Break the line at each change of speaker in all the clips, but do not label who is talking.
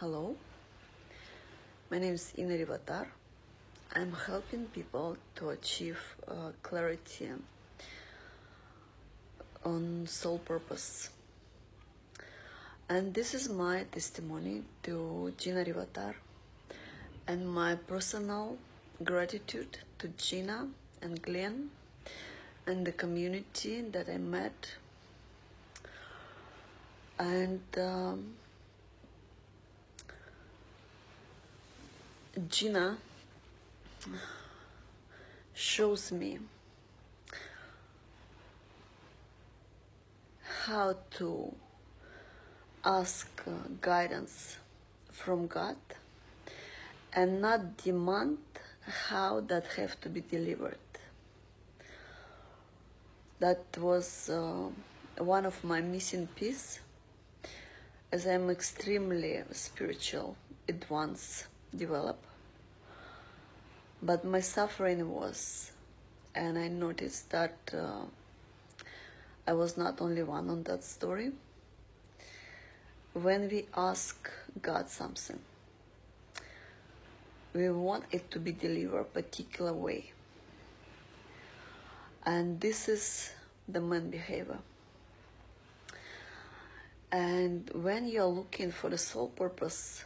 Hello, my name is Ina Rivatar. I'm helping people to achieve uh, clarity on soul purpose. And this is my testimony to Gina Rivatar and my personal gratitude to Gina and Glenn and the community that I met. And um, Gina shows me how to ask guidance from God and not demand how that have to be delivered. That was uh, one of my missing piece as I'm extremely spiritual advanced develop. But my suffering was and I noticed that uh, I was not only one on that story. When we ask God something we want it to be delivered a particular way. And this is the man behavior. And when you're looking for the soul purpose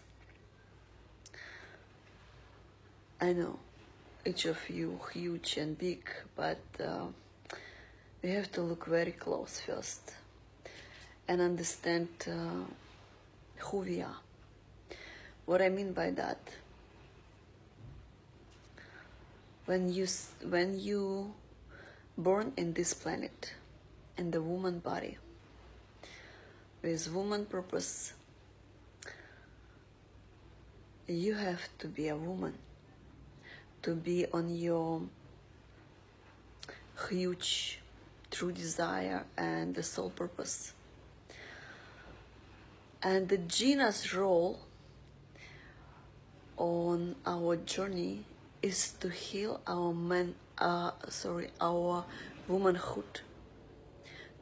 i know. Each of you huge and big but uh, we have to look very close first and understand uh, who we are. What i mean by that when you when you born in this planet in the woman body with woman purpose you have to be a woman to be on your huge true desire and the soul purpose. And the Gina's role on our journey is to heal our man uh, sorry our womanhood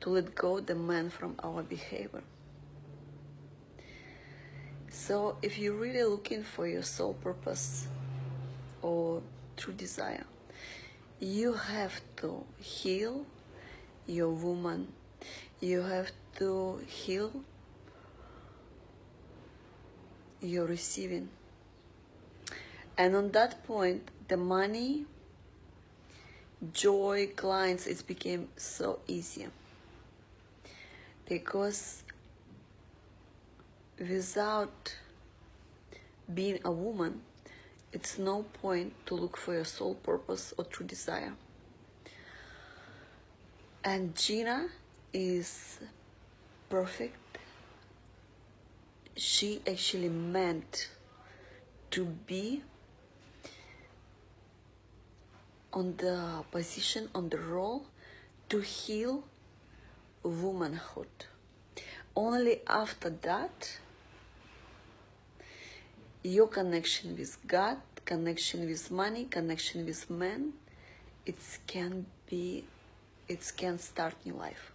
to let go the man from our behavior. So if you're really looking for your soul purpose or true desire. You have to heal your woman. You have to heal your receiving. And on that point the money joy clients it became so easy because without being a woman it's no point to look for your soul purpose or true desire and gina is perfect she actually meant to be on the position, on the role to heal womanhood. Only after that, your connection with God, connection with money, connection with men, it can be, it can start new life.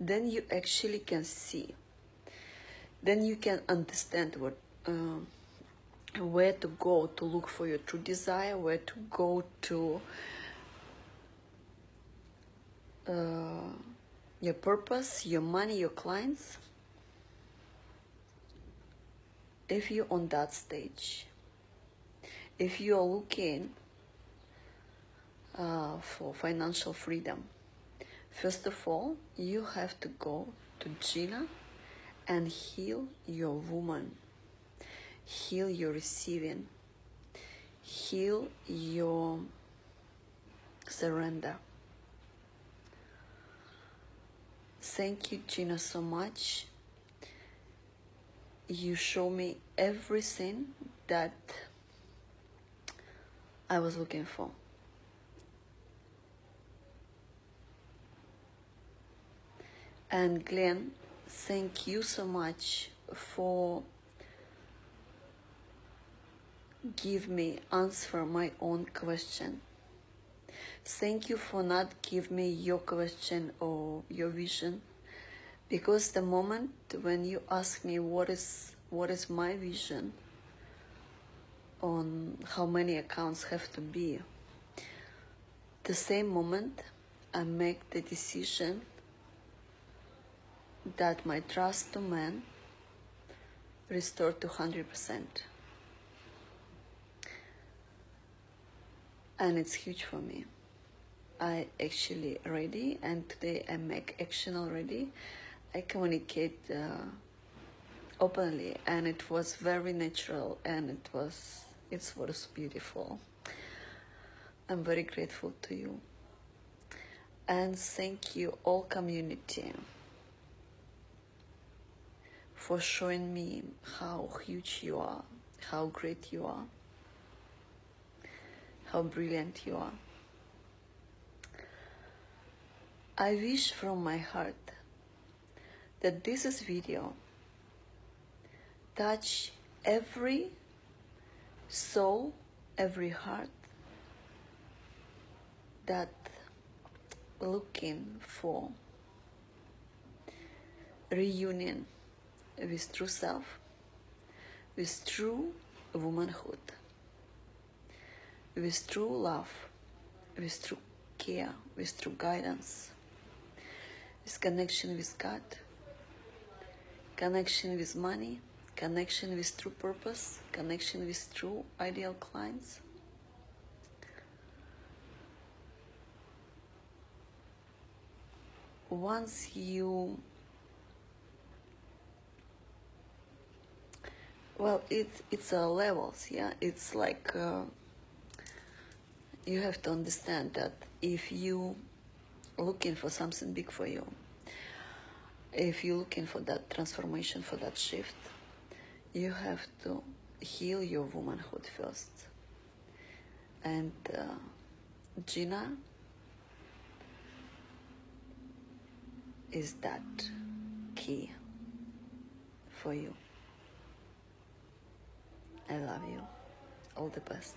Then you actually can see. Then you can understand what. Uh, where to go to look for your true desire, where to go to uh, your purpose, your money, your clients. If you're on that stage, if you are looking uh, for financial freedom, first of all, you have to go to Gina and heal your woman heal your receiving, heal your surrender. Thank you, Gina, so much. You show me everything that I was looking for. And Glenn, thank you so much for give me answer my own question. Thank you for not give me your question or your vision because the moment when you ask me what is what is my vision on how many accounts have to be. The same moment I make the decision that my trust to man restored to 100%. And it's huge for me. I actually ready and today I make action already. I communicate uh, openly and it was very natural and it was it was beautiful. I'm very grateful to you. And thank you all community for showing me how huge you are, how great you are, how brilliant you are. I wish from my heart that this is video. Touch every soul, every heart that looking for reunion with true self, with true womanhood, with true love, with true care, with true guidance, with connection with God, connection with money, connection with true purpose, connection with true ideal clients. Once you well it it's a levels yeah it's like uh, you have to understand that if you looking for something big for you if you're looking for that transformation for that shift you have to heal your womanhood first. And uh, Gina is that key for you. I love you. All the best.